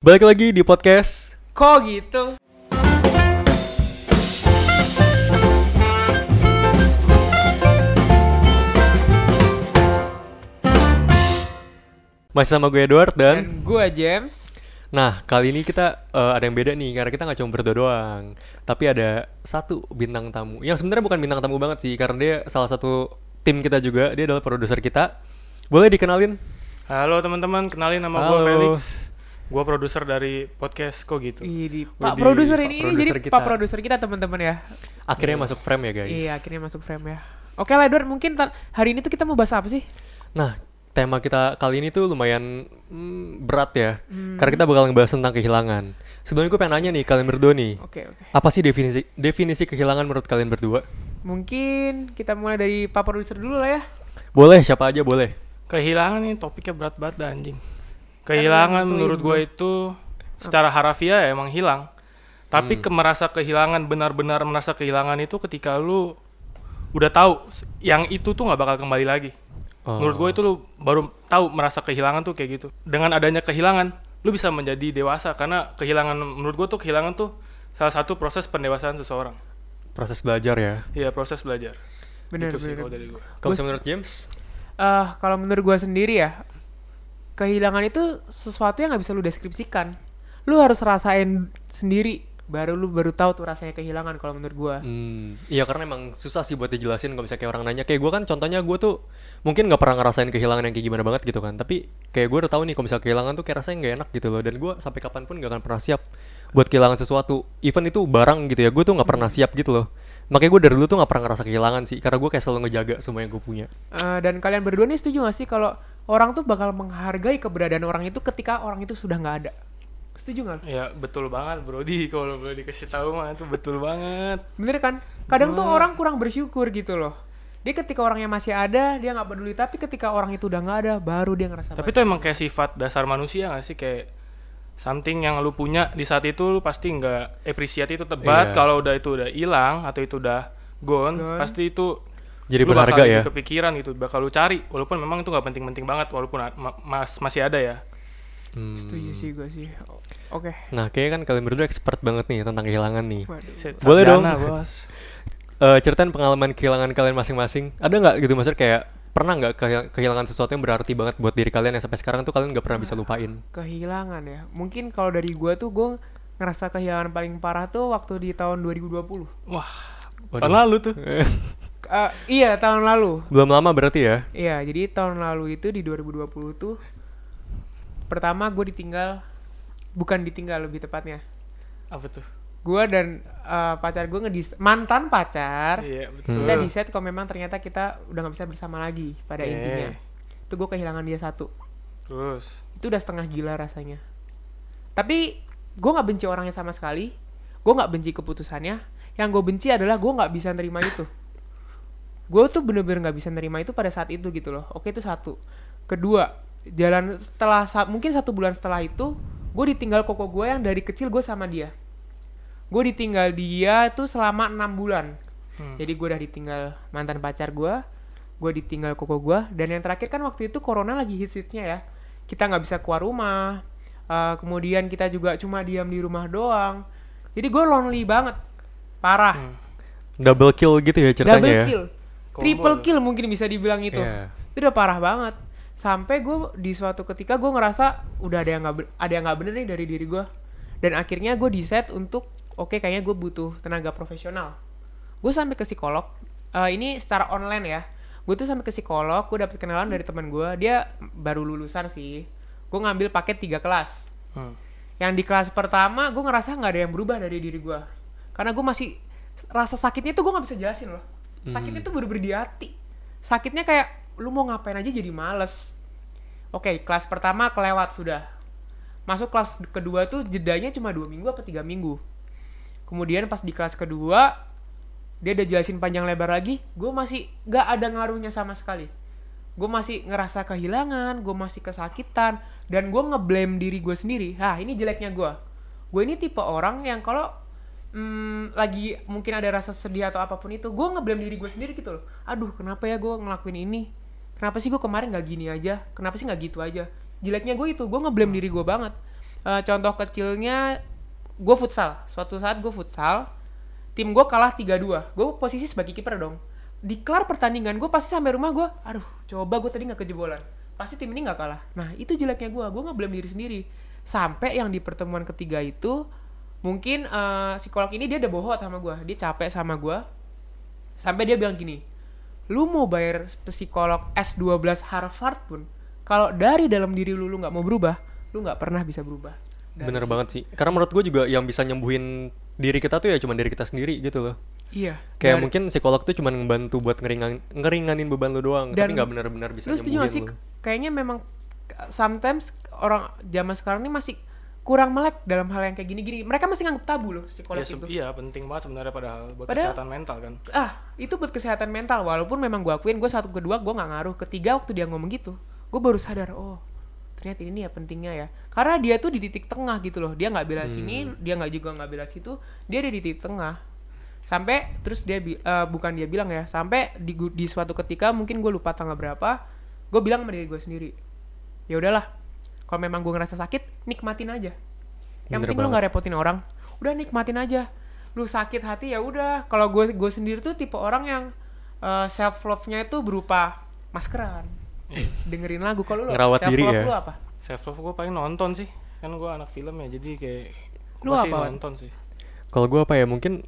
Balik lagi di podcast Kok gitu? masih sama gue Edward dan, Dan gue James. nah kali ini kita eh, ada yang beda nih karena kita nggak cuma berdua doang, tapi ada satu bintang tamu yang sebenarnya bukan bintang tamu banget sih karena dia salah satu tim kita juga, dia adalah produser kita. Boleh dikenalin? Halo teman-teman, kenalin nama gue. Felix. Gue produser dari podcast kok gitu. Ini Pak produser ini, ini jadi kita. Pak produser kita teman-teman ya. Akhirnya masuk frame ya guys. Iya, akhirnya masuk frame ya. Oke lah Edward, mungkin hari ini tuh kita mau bahas apa sih? Nah tema kita kali ini tuh lumayan mm, berat ya, Hmm. karena kita bakal ngebahas tentang kehilangan. Sebelumnya gue pengen nanya nih kalian berdua nih, Oke, oke. apa sih definisi definisi kehilangan menurut kalian berdua? Mungkin kita mulai dari Pak produser dulu lah ya. Boleh, siapa aja boleh. Kehilangan nih topiknya berat banget dah anjing. Kehilangan menurut gue itu secara harafiah ya emang hilang. Tapi ke merasa kehilangan benar-benar merasa kehilangan itu ketika lu udah tahu yang itu tuh nggak bakal kembali lagi. Oh. Menurut gue itu lu baru tahu merasa kehilangan tuh kayak gitu. Dengan adanya kehilangan, lu bisa menjadi dewasa karena kehilangan menurut gue tuh kehilangan tuh salah satu proses pendewasaan seseorang. proses belajar ya. Iya proses belajar. Bener, itu sih bener. kalau dari gue. Kalau menurut James? Eh, kalau menurut gue sendiri ya, kehilangan itu sesuatu yang nggak bisa lu deskripsikan. Lu harus rasain sendiri, baru lu baru tahu tuh rasanya kehilangan kalau menurut gue. Hmm, iya karena emang susah sih buat dijelasin kalau misalnya kayak orang nanya. Kayak gue kan contohnya gue tuh mungkin nggak pernah ngerasain kehilangan yang kayak gimana banget gitu kan. Tapi kayak gue udah tahu nih kalau misalnya kehilangan tuh kayak rasanya nggak enak gitu loh. Dan gue sampai kapan pun nggak akan pernah siap buat kehilangan sesuatu. Even itu barang gitu ya, gue tuh nggak pernah siap gitu loh. Makanya gue dari dulu tuh nggak pernah ngerasa kehilangan sih, karena gue kayak selalu ngejaga semua yang gue punya. Eh, dan kalian berdua nih setuju gak sih kalau orang tuh bakal menghargai keberadaan orang itu ketika orang itu sudah nggak ada? Setuju nggak? Ya betul banget Brody kalau boleh dikasih tahu mah itu betul banget. Bener kan? Kadang tuh orang kurang bersyukur gitu loh. Dia ketika orangnya masih ada, dia nggak peduli. Tapi ketika orang itu udah nggak ada, baru dia ngerasa Tapi itu emang kayak sifat dasar manusia gak sih kayak something yang lu punya di saat itu lu pasti nggak appreciate itu tebat Iya. kalau udah itu udah hilang atau itu udah gone, Gone. pasti itu Jadi lu bakal berharga jadi ya. kepikiran gitu bakal lu cari walaupun memang itu nggak penting-penting banget walaupun mas masih ada ya Hmm. Setuju sih gue sih. Oke. Nah, kayaknya kan kalian berdua expert banget nih tentang kehilangan nih. Waduh. Boleh dong. bos Eh, ceritain pengalaman kehilangan kalian masing-masing. Ada nggak gitu maksudnya kayak pernah nggak kehi- kehilangan sesuatu yang berarti banget buat diri kalian yang sampai sekarang tuh kalian nggak pernah bisa lupain? Kehilangan ya. Mungkin kalau dari gue tuh gue ngerasa kehilangan paling parah tuh waktu di tahun 2020. wah Waduh. tahun lalu tuh Eh, iya tahun lalu. Belum lama berarti ya? Iya, jadi tahun lalu itu di 2020 tuh pertama gue ditinggal bukan ditinggal lebih tepatnya. apa tuh Gue dan eh, pacar gue ngedis mantan pacar. iya betul Kita decide kalau memang ternyata kita udah nggak bisa bersama lagi pada Oke. intinya. Itu gue kehilangan dia satu. terus Itu udah setengah gila rasanya. Tapi gue nggak benci orangnya sama sekali. Gue nggak benci keputusannya. Yang gue benci adalah gue nggak bisa nerima itu. Gue tuh bener-bener nggak bisa nerima itu pada saat itu gitu loh. Oke itu satu. Kedua, jalan setelah sa- mungkin satu bulan setelah itu, gue ditinggal koko gue yang dari kecil gue sama dia. Gue ditinggal dia tuh selama enam bulan. Hmm. Jadi gue udah ditinggal mantan pacar gue, gue ditinggal koko gue, dan yang terakhir kan waktu itu corona lagi hits-hitsnya ya. Kita nggak bisa keluar rumah, eh, kemudian kita juga cuma diam di rumah doang. Jadi gue lonely banget, parah. Hmm. Double kill gitu ya ceritanya Double ya? kill, Triple tuh. kill mungkin bisa dibilang itu. Iya. Itu udah parah banget. Sampai gue di suatu ketika gue ngerasa udah ada yang nggak ada yang nggak bener nih dari diri gue. Dan akhirnya gue decide untuk oke kayaknya gue butuh tenaga profesional. Gue sampai ke psikolog. Eh, ini secara online ya. Gue tuh sampai ke psikolog. Gue dapet kenalan dari teman gue. Dia baru lulusan sih. Gue ngambil paket tiga kelas. Hmm. Yang di kelas pertama gue ngerasa nggak ada yang berubah dari diri gue. Karena gue masih rasa sakitnya itu gue nggak bisa jelasin loh. Sakitnya tuh bener-bener di hati. Sakitnya kayak lu mau ngapain aja jadi males. Oke, kelas pertama kelewat sudah. Masuk kelas kedua tuh jedanya cuma dua minggu apa tiga minggu. Kemudian pas di kelas kedua dia udah jelasin panjang lebar lagi, gue masih gak ada ngaruhnya sama sekali. Gue masih ngerasa kehilangan, gue masih kesakitan, dan gue ngeblame diri gue sendiri. Hah, ini jeleknya gue. Gue ini tipe orang yang kalau hmm, lagi mungkin ada rasa sedih atau apa pun itu, gue ngeblame diri gue sendiri gitu loh. Aduh, kenapa ya gue ngelakuin ini? Kenapa sih gue kemarin gak gini aja? Kenapa sih gak gitu aja? Jeleknya gue itu, gue ngeblame diri gue banget. Eh, contoh kecilnya gue futsal. Suatu saat gue futsal, tim gue kalah 3-2. Gue posisi sebagai kiper dong. Di kelar pertandingan gue pasti sampai rumah gue, aduh coba gue tadi nggak kejebolan. Pasti tim ini nggak kalah. Nah itu jeleknya gue, gue nggak blame diri sendiri. Sampai yang di pertemuan ketiga itu, mungkin eh, psikolog ini dia udah bohong sama gue. Dia capek sama gue. Sampai dia bilang gini, lu mau bayar psikolog S12 Harvard pun, kalau dari dalam diri lu lu nggak mau berubah, lu nggak pernah bisa berubah. Dari Bener situ. banget sih. Karena menurut gue juga yang bisa nyembuhin diri kita tuh ya cuma diri kita sendiri gitu loh. Iya. Kayak Dan- mungkin psikolog tuh cuma ngebantu buat ngeringan, ngeringanin beban lu doang, tapi Dan nggak benar-benar bisa lu setuju gak sih? nyembuhin lu. Kayaknya memang uh, sometimes orang zaman sekarang ini masih kurang melek dalam hal yang kayak gini-gini. Mereka masih nganggap tabu loh psikolog Ya, itu. iya penting banget sebenarnya padahal buat Padahal- kesehatan mental kan. Ah, itu buat kesehatan mental. Walaupun memang gue akuin gue satu kedua gue nggak ngaruh. Ketiga waktu dia ngomong gitu, gue baru sadar oh ternyata ini ya pentingnya ya. Karena dia tuh di titik tengah gitu loh. Dia nggak bela sini, dia nggak juga nggak bela situ. Dia ada di titik tengah. Sampai terus dia eh, bukan dia bilang ya. Sampai di, di suatu ketika mungkin gue lupa tanggal berapa, gue bilang sama diri gue sendiri, ya udahlah. Kalau memang gue ngerasa sakit, nikmatin aja. Yang Bener penting lu banget. nggak repotin orang. Udah nikmatin aja. Lu sakit hati ya udah. Kalau gue gue sendiri tuh tipe orang yang self love-nya itu berupa maskeran, dengerin lagu. Kalau lu Ngerawat self diri love ya? lu apa? Self love gue paling nonton sih. Kan gue anak film ya jadi kayak Lu gua sih apa, nonton sih. Kalau gue apa ya mungkin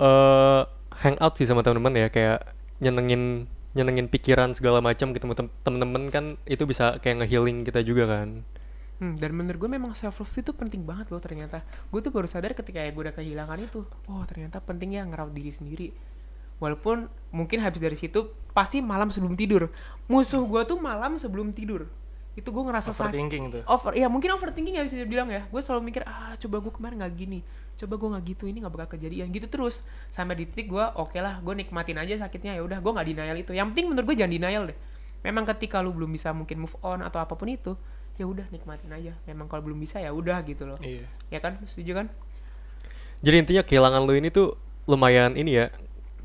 eh hangout sih sama teman-teman ya kayak nyenengin nyenengin pikiran segala macam ketemu tem- temen-temen kan itu bisa kayak ngehealing kita juga kan. Hmm, dan menurut gue memang self love itu penting banget loh ternyata. Gue tuh baru sadar ketika ya gue udah kehilangan itu. Oh ternyata pentingnya ngerawat diri sendiri. Walaupun mungkin habis dari situ pasti malam sebelum tidur. Musuh gue tuh malam sebelum tidur. Itu gue ngerasa sakit. Overthinking tuh. over ya mungkin overthinking ya bisa dibilang ya gue selalu mikir ah coba gue kemarin nggak gini coba gue nggak gitu ini nggak bakal kejadian gitu terus sampai di titik gue oke lah gue nikmatin aja sakitnya ya udah gue nggak denial itu yang penting menurut gue jangan denial deh memang ketika lu belum bisa mungkin move on atau apa pun itu ya udah nikmatin aja. Memang kalau belum bisa ya udah gitu loh. Iya. ya kan? Setuju kan? Jadi intinya kehilangan lu ini tuh lumayan ini ya.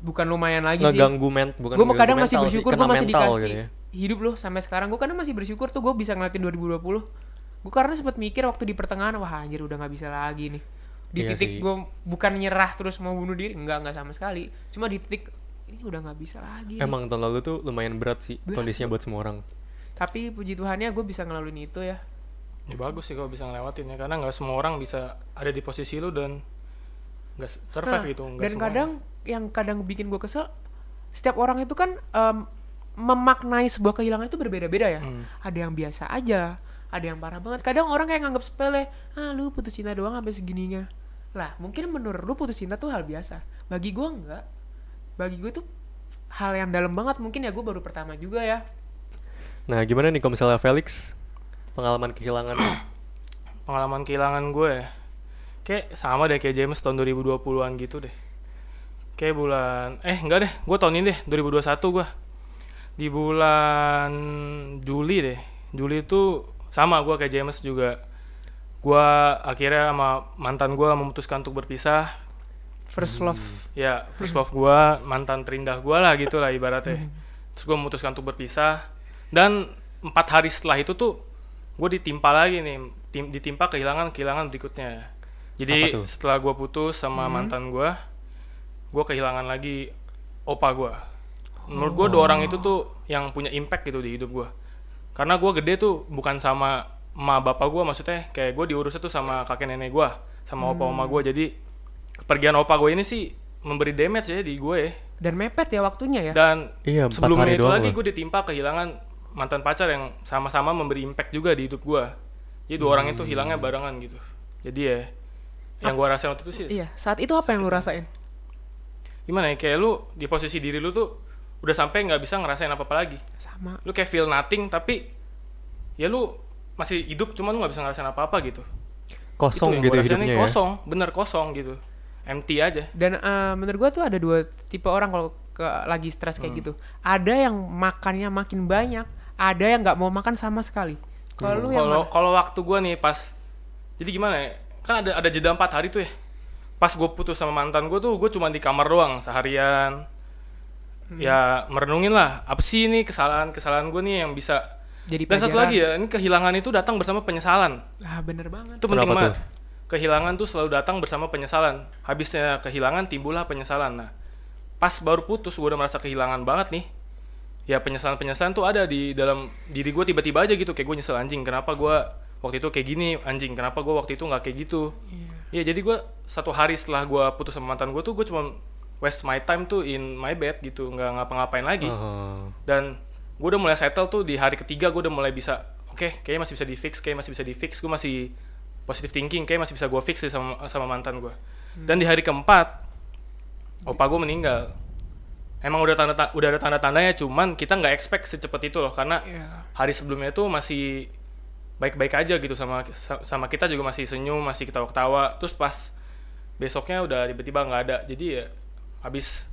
Bukan lumayan lagi sih. Ngeganggu ment bukan gue kadang masih sih, bersyukur gue masih dikasih gitu ya. hidup loh sampai sekarang. Gue kadang masih bersyukur tuh gue bisa ngeliatin 2020 gue karena sempat mikir waktu di pertengahan wah anjir udah nggak bisa lagi nih. Di Iya titik sih. gue bukan nyerah terus mau bunuh diri enggak enggak sama sekali. Cuma di titik ini udah nggak bisa lagi. Nih. Emang tahun lalu tuh lumayan berat sih Berat, kondisinya buat semua orang. Tapi puji Tuhannya gue bisa ngelaluin itu ya Ya bagus sih kalau bisa ngelewatin ya karena nggak semua orang bisa ada di posisi lu dan nggak survive Nah, gitu. nggak dan semuanya. kadang yang kadang bikin gue kesel setiap orang itu kan em, memaknai sebuah kehilangan itu berbeda-beda ya Hmm. ada yang biasa aja ada yang parah banget kadang orang kayak nganggap sepele ah lu putus cinta doang sampai segininya lah mungkin menurut lu putus cinta tuh hal biasa bagi gue enggak bagi gue tuh hal yang dalam banget mungkin ya gue baru pertama juga ya Nah, gimana nih kalau misalnya Felix pengalaman kehilangan? Pengalaman kehilangan gue kayak sama deh kayak James tahun 2020-an gitu deh. Kayak bulan eh enggak deh gue tahun ini deh 2021 gue. Di bulan Juli deh Juli itu sama gue kayak James juga. Gue akhirnya sama mantan gue memutuskan untuk berpisah. First love. Ya first love gue mantan terindah gue lah gitu lah ibaratnya. Terus gue memutuskan untuk berpisah dan empat hari setelah itu tuh gue ditimpa lagi nih tim- ditimpa kehilangan kehilangan berikutnya. Jadi setelah gue putus sama mantan gue gue kehilangan lagi opa gue menurut gue dua orang itu tuh yang punya impact gitu di hidup gue karena gue gede tuh bukan sama ma bapak gue maksudnya kayak gue diurusnya tuh sama kakek nenek gue sama opa oma gue jadi kepergian opa gue ini sih memberi damage ya di gue dan mepet ya waktunya ya? Dan Iya, hari itu lagi gue ditimpa kehilangan mantan pacar yang sama-sama memberi impact juga di hidup gue jadi dua orang itu Hmm. hilangnya barengan gitu. Jadi ya yang gue rasain waktu itu sih iya saat itu apa yang lu rasain? Gimana ya kayak lu di posisi diri lu tuh udah sampai nggak bisa ngerasain apa apa lagi. Sama. Lu kayak feel nothing tapi ya lu masih hidup cuman lu nggak bisa ngerasain apa apa gitu. Kosong Itu gitu hidupnya ya. kosong bener kosong gitu. Empty aja. Dan eh, menurut gua tuh ada dua tipe orang kalau lagi stres kayak gitu. Ada yang makannya makin banyak, ada yang nggak mau makan sama sekali. Kalau lu yang kalau waktu gua nih pas jadi gimana ya kan ada ada jeda empat hari tuh ya pas gue putus sama mantan gue tuh gue cuma di kamar doang seharian Hmm. ya merenungin lah apa sih ini kesalahan kesalahan gue nih yang bisa Jadi Dan satu lagi ya, ini kehilangan itu datang bersama penyesalan. Ah, bener banget. Itu penting banget. Kehilangan tuh selalu datang bersama penyesalan. Habisnya kehilangan timbullah penyesalan. Nah, pas baru putus gue udah merasa kehilangan banget nih. Ya penyesalan-penyesalan tuh ada di dalam diri gue tiba-tiba aja gitu. Kayak gue nyesel anjing. Kenapa gue waktu itu kayak gini anjing? Kenapa gue waktu itu nggak kayak gitu? Iya. Ya jadi gue satu hari setelah gue putus sama mantan gue tuh gue cuma waste my time tuh in my bed gitu. Nggak ngapa-ngapain lagi Oh. dan gue udah mulai settle tuh di hari ketiga gue udah mulai bisa oke kayaknya masih bisa di fix kayak masih bisa di fix gue masih positive thinking kayak masih bisa gue fix sama sama mantan gue dan di hari keempat opa gue meninggal emang udah tanda udah ada tanda tandanya cuman kita nggak expect secepat itu loh karena Iya. hari sebelumnya tuh masih baik-baik aja gitu sama sama kita juga masih senyum masih ketawa-ketawa terus pas besoknya udah tiba-tiba nggak ada jadi ya habis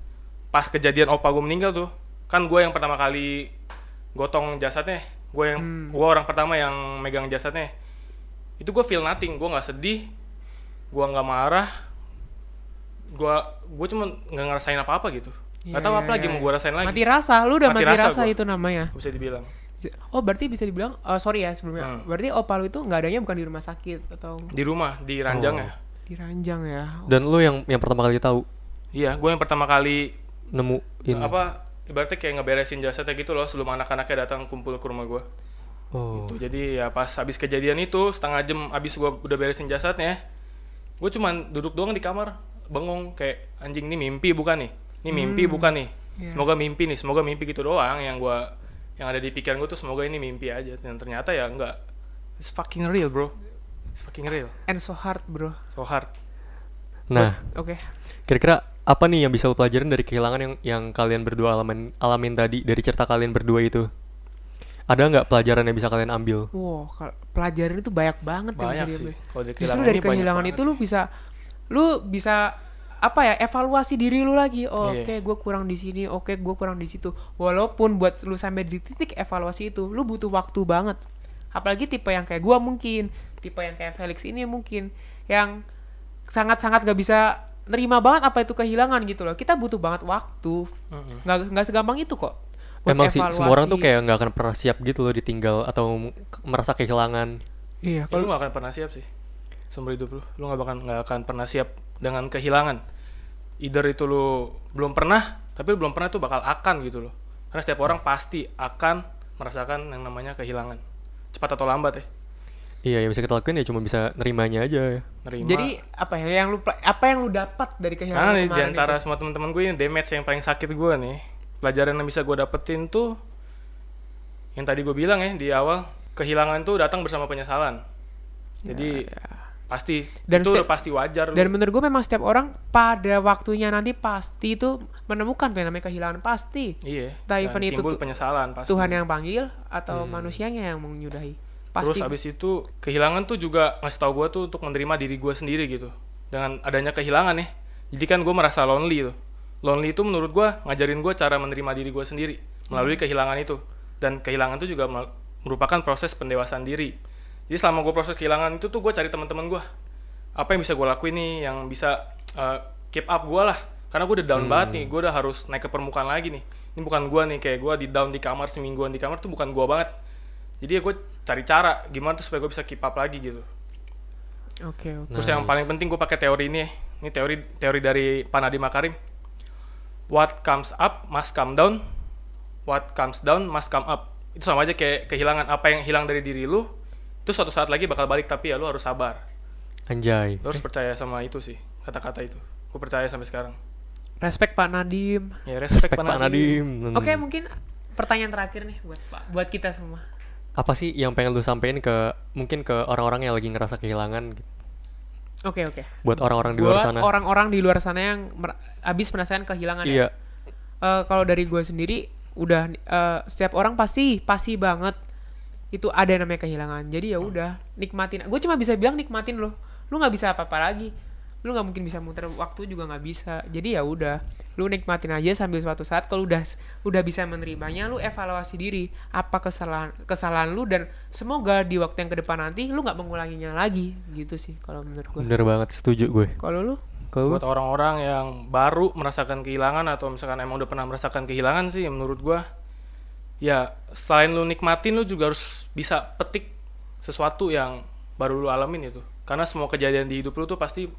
pas kejadian opa gue meninggal tuh kan gue yang pertama kali gotong jasadnya gue yang Hmm. gue orang pertama yang megang jasadnya itu gue feel nothing gue nggak sedih gue nggak marah gue gue cuma nggak ngerasain apa apa gitu Iya, tahu iya, apa lagi iya. mau gue rasain lagi Mati rasa, lu udah Mati mati, rasa rasa, gua. itu namanya. bisa dibilang Oh berarti bisa dibilang, oh, sorry ya sebelumnya. Hmm. Berarti opa lu itu nggak adanya bukan di rumah sakit atau di rumah di ranjang ya di ranjang ya? Dan lu yang yang pertama kali tahu iya gue yang pertama kali nemuin apa ibaratnya kayak ngeberesin jasadnya gitu loh sebelum anak-anaknya datang kumpul ke rumah gue Oh. Tuh, jadi ya pas habis kejadian itu setengah jam habis gue udah beresin jasadnya gue cuman duduk doang di kamar bengong kayak anjing ini mimpi bukan nih ini mimpi bukan nih Iya. semoga mimpi nih semoga mimpi gitu doang yang gue yang ada di pikiran gue tuh semoga ini mimpi aja dan ternyata ya enggak it's fucking real bro it's fucking real And so hard bro. so hard Nah, Oke. kira-kira apa nih yang bisa lu pelajarin dari kehilangan yang yang kalian berdua alamin alamin tadi dari cerita kalian berdua itu? Ada nggak pelajaran yang bisa kalian ambil? Wow, pelajaran itu banyak banget yang banyak bisa sih kalau dari Justru kehilangan dari ini banyak kehilangan itu sih. lu bisa, lu bisa apa ya evaluasi diri lu lagi. Oh, Iya. Oke, gue kurang di sini. Oke, gue kurang di situ. Walaupun buat lu sampai di titik evaluasi itu, lu butuh waktu banget. Apalagi tipe yang kayak gue mungkin, tipe yang kayak Felix ini mungkin, yang sangat-sangat gak bisa nerima banget apa itu kehilangan gitu loh. Kita butuh banget waktu. Nggak nggak segampang itu kok. buat Emang sih semua orang tuh kayak nggak akan pernah siap gitu loh ditinggal atau merasa kehilangan. Iya, Ya, lu kalau gak akan pernah siap sih seumur hidup lu lu gak bakal nggak akan pernah siap dengan kehilangan either itu lu belum pernah tapi lu belum pernah itu bakal akan gitu loh. Karena setiap orang pasti akan merasakan yang namanya kehilangan. Cepat atau lambat ya. Iya, yang bisa kita lakuin ya cuma bisa nerimanya aja ya. nerima. Jadi apa ya yang lu apa yang lu dapat dari kehilangan karena nih, di antara itu? semua teman-teman gue ini damage yang paling sakit gue nih pelajaran yang bisa gue dapetin tuh yang tadi gue bilang ya di awal kehilangan tuh datang bersama penyesalan. Jadi pasti Dan itu udah pasti wajar. Dan menurut gue memang setiap orang pada waktunya nanti pasti itu menemukan yang namanya kehilangan pasti. Iya. Entah dan even itu penyesalan pasti. Tuhan yang panggil atau manusianya yang menyudahi. Terus Pasti. abis itu kehilangan tuh juga ngasih tau gue tuh untuk menerima diri gue sendiri gitu. Dengan adanya kehilangan ya. Jadi kan gue merasa lonely tuh. Lonely itu menurut gue ngajarin gue cara menerima diri gue sendiri melalui kehilangan itu. Dan kehilangan itu juga merupakan proses pendewasaan diri. Jadi selama gue proses kehilangan itu tuh gue cari teman-teman gue. Apa yang bisa gue lakuin nih yang bisa uh, keep up gue lah. Karena gue udah down banget nih. Gue udah harus naik ke permukaan lagi nih. Ini bukan gue nih kayak gue di down di kamar semingguan di kamar tuh bukan gue banget. Jadi ya gue cari cara gimana tuh supaya gue bisa keep up lagi gitu. Oke, oke. Terus yang paling penting gue pakai teori ini. Ini teori teori dari Panadi Makarim. What comes up must come down. What comes down must come up. Itu sama aja kayak kehilangan apa yang hilang dari diri lu. Itu suatu saat lagi bakal balik tapi ya lu harus sabar. Anjay. Lu harus percaya sama itu sih kata-kata itu. Gue percaya sampai sekarang. Respect Pak Nadim. Ya respect, Respect Pak Nadim. Oke, mungkin pertanyaan terakhir nih buat Pak, buat kita semua. Apa sih yang pengen lu sampein ke mungkin ke orang-orang yang lagi ngerasa kehilangan gitu? Oke, oke. buat orang-orang di luar Buat sana? orang-orang di luar sana yang mer- abis merasakan kehilangan ya. Iya. Eh, kalau dari gue sendiri udah eh, setiap orang pasti pasti banget itu ada yang namanya kehilangan. Jadi ya udah nikmatin gue cuma bisa bilang nikmatin loh. Lu nggak bisa apa-apa lagi. Lu nggak mungkin bisa muter waktu juga nggak bisa. Jadi ya udah lu nikmatin aja sambil suatu saat kalau udah udah bisa menerimanya lu evaluasi diri. Apa kesalahan kesalahan lu dan semoga di waktu yang ke depan nanti lu nggak mengulanginya lagi. Gitu sih kalau menurut gue Bener banget, setuju gue. kalau lu? Kalau lu? buat orang-orang yang baru merasakan kehilangan atau misalkan emang udah pernah merasakan kehilangan sih menurut gua ya selain lu nikmatin lu juga harus bisa petik sesuatu yang baru lu alamin itu karena semua kejadian di hidup lu tuh pasti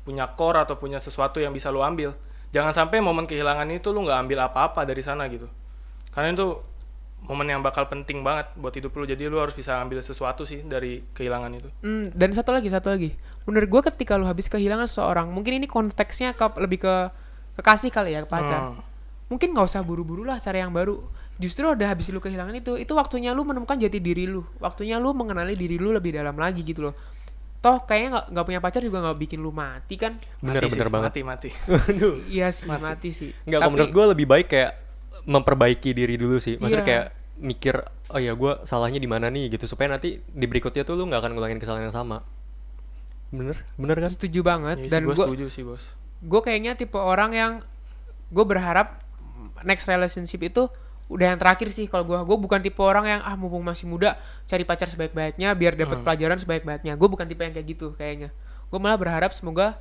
punya core atau punya sesuatu yang bisa lu ambil jangan sampai momen kehilangan itu lu nggak ambil apa-apa dari sana gitu karena itu momen yang bakal penting banget buat hidup lu jadi lu harus bisa ambil sesuatu sih dari kehilangan itu Hmm, dan satu lagi, satu lagi. Menurut gue ketika lu habis kehilangan seseorang, mungkin ini konteksnya ke, lebih ke kekasih kali ya, ke pacar. Hmm. Mungkin nggak usah buru-buru lah cari yang baru. Justru udah habis lu kehilangan itu, itu waktunya lu menemukan jati diri lu. Waktunya lu mengenali diri lu lebih dalam lagi gitu loh. Toh kayaknya nggak nggak punya pacar juga nggak bikin lu mati kan? Bener Mati bener sih, banget. mati mati Aduh. Iya sih, mati, sih. Enggak, kalau menurut gue lebih baik kayak memperbaiki diri dulu sih. Maksudnya Iya. kayak mikir, oh ya gue salahnya di mana nih gitu supaya nanti di berikutnya tuh lu nggak akan ngulangin kesalahan yang sama. Bener, bener kan? setuju banget Ya, dan gue setuju sih bos gue kayaknya tipe orang yang gue berharap next relationship itu udah yang terakhir sih kalau gue gue bukan tipe orang yang ah mumpung masih muda cari pacar sebaik-baiknya biar dapat Hmm. pelajaran sebaik-baiknya. Gue bukan tipe yang kayak gitu kayaknya. Gue malah berharap semoga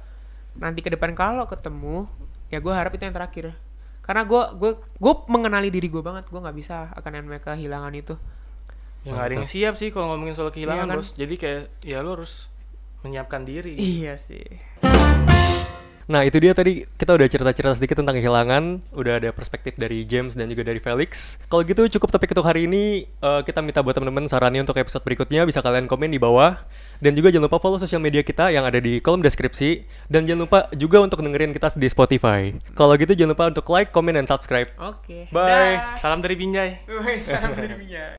nanti ke depan kalau ketemu ya gue harap itu yang terakhir. Karena gue gue gue mengenali diri gue banget. Gue nggak bisa akan yang mereka kehilangan itu. Ya nggak ada yang siap sih kalau ngomongin soal kehilangan Iya kan? bos. Jadi kayak ya lu harus menyiapkan diri. Iya sih Nah itu dia tadi kita udah cerita-cerita sedikit tentang kehilangan, udah ada perspektif dari James dan juga dari Felix. Kalau gitu cukup topik untuk hari ini. Eh, kita minta buat teman-teman sarannya untuk episode berikutnya bisa kalian komen di bawah. Dan juga jangan lupa follow sosial media kita yang ada di kolom deskripsi. Dan jangan lupa juga untuk dengerin kita di Spotify. Kalau gitu jangan lupa untuk like, comment, dan subscribe. oke Bye. Dah. salam dari Binjai salam dari Binjai.